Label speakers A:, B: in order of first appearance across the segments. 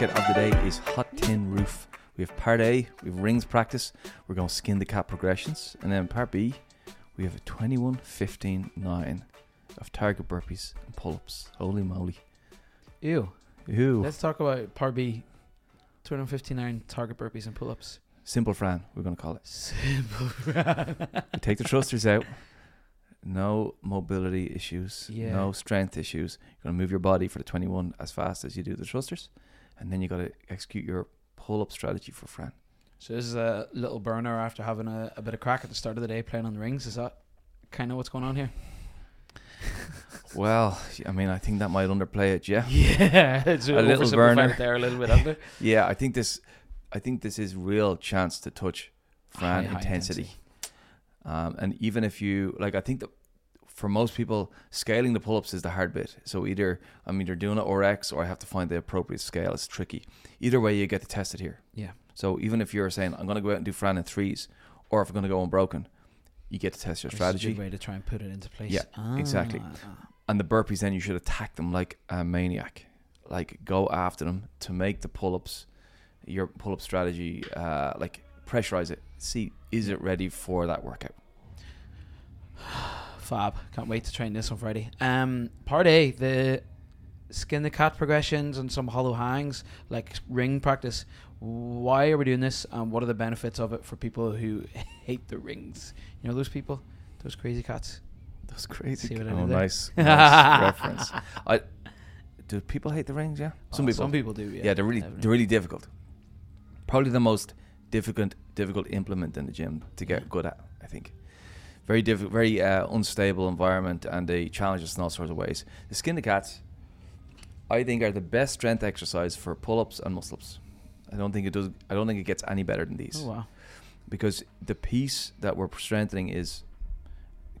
A: workout of the day is hot tin roof. We have part A, we have rings practice. We're going to skin the cat progressions. And then part B, we have a 21 15 9 of target burpees and pull ups. Holy moly.
B: Ew.
A: Ew.
B: Let's talk about part B. 259 target burpees and pull-ups.
A: Simple Fran, we're going to call it.
B: Simple.
A: We take the thrusters out. No mobility issues.
B: Yeah.
A: No strength issues. You're going to move your body for the 21 as fast as you do the thrusters. And then you got to execute your pull up strategy for Fran.
B: so this is a little burner after having a, a bit of crack at the start of the day playing on the rings. Is that kind of what's going on here?
A: Well, I mean, I think that might underplay it, yeah.
B: Yeah, it's
A: A little burner.
B: there a little bit, it?
A: Yeah, I think this I think this is real chance to touch Fran
B: High, high
A: intensity. Um, and even if you like I think that for most people scaling the pull-ups is the hard bit. So either I'm either doing it or X or I have to find the appropriate scale. It's tricky. Either way you get to test it here.
B: Yeah.
A: So even if you're saying I'm going to go out and do Fran in threes or if I'm going to go unbroken, you get to test your
B: This
A: strategy.
B: way to try and put it into place.
A: Yeah, exactly.
B: Ah.
A: And the burpees, then you should attack them like a maniac. Like go after them to make the pull ups, your pull up strategy, uh, like pressurize it. See, is it ready for that workout?
B: Fab. Can't wait to train this on Friday. Um, part A, the skin the cat progressions and some hollow hangs, like ring practice. Why are we doing this and what are the benefits of it for people who hate the rings? You know those people? Those crazy cats?
A: Those crazy.
B: See
A: oh, nice, nice reference. I do people hate the rings? Yeah, some
B: Oh,
A: people.
B: Some people do, yeah.
A: yeah, they're really
B: Definitely.
A: they're really difficult. Probably the most difficult difficult implement in the gym to get
B: Yeah.
A: good at. I think. Very difficult, very uh, unstable environment, and they challenge us in all sorts of ways. The skin to cats, I think, are the best strength exercise for pull ups and muscle ups. I don't think it does. I don't think it gets any better than these
B: Oh, wow.
A: because the piece that we're strengthening is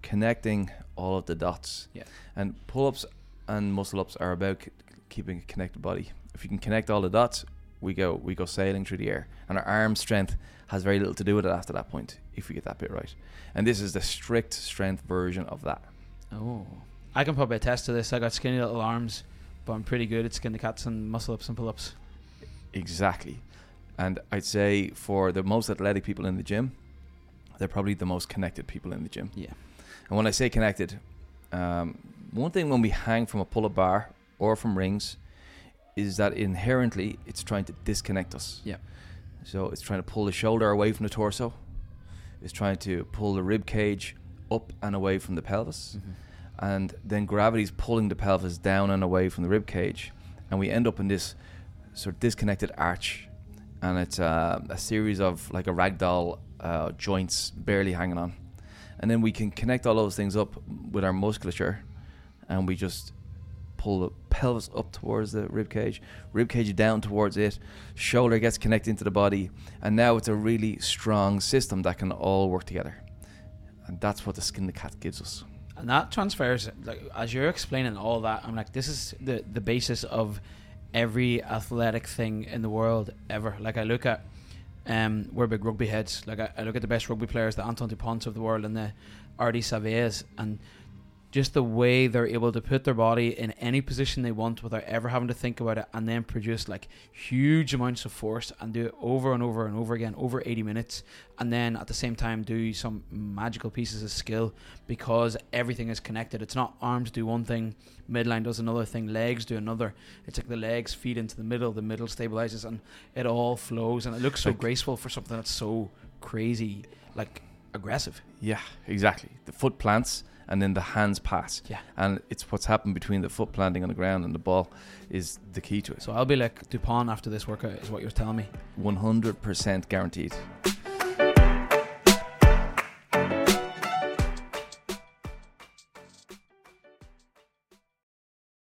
A: connecting all of the dots.
B: Yeah.
A: And pull ups and muscle ups are about c- keeping a connected body. If you can connect all the dots, we go we go sailing through the air. And our arm strength has very little to do with it after that point if we get that bit right. And this is the strict strength version of that.
B: Oh. I can probably attest to this. I got skinny little arms, but I'm pretty good at skin the cats and muscle ups and pull ups.
A: Exactly. And I'd say for the most athletic people in the gym, they're probably the most connected people in the gym.
B: Yeah.
A: And when I say connected, um, one thing when we hang from a pull up bar or from rings is that inherently it's trying to disconnect us.
B: Yeah.
A: So it's trying to pull the shoulder away from the torso. It's trying to pull the rib cage up and away from the pelvis. And then gravity's pulling the pelvis down and away from the rib cage. And we end up in this sort of disconnected arch. And it's uh, a series of like a ragdoll uh, joints barely hanging on. And then we can connect all those things up with our musculature and we just pull the pelvis up towards the rib cage, rib cage down towards it, shoulder gets connected into the body, and now it's a really strong system that can all work together. And that's what the skin the cat gives us.
B: And that transfers, like as you're explaining all that, I'm like, this is the the basis of every athletic thing in the world ever. Like I look at, um, we're big rugby heads. Like I, I look at the best rugby players, the Antoine Dupont of the world, and the Ardie Saveas, and just the way they're able to put their body in any position they want without ever having to think about it, and then produce like huge amounts of force and do it over and over and over again over 80 minutes, and then at the same time do some magical pieces of skill because everything is connected. It's not arms do one thing, midline does another thing, legs do another. It's like the legs feed into the middle, the middle stabilizes, and it all flows. And it looks so
A: Like-
B: graceful for something that's so crazy, like aggressive.
A: Yeah, exactly. The foot plants and then the hands pass.
B: Yeah.
A: And it's what's happened between the foot planting on the ground and the ball is the key to it.
B: So I'll be like Dupont after this workout, is what you're telling me.
A: 100% guaranteed.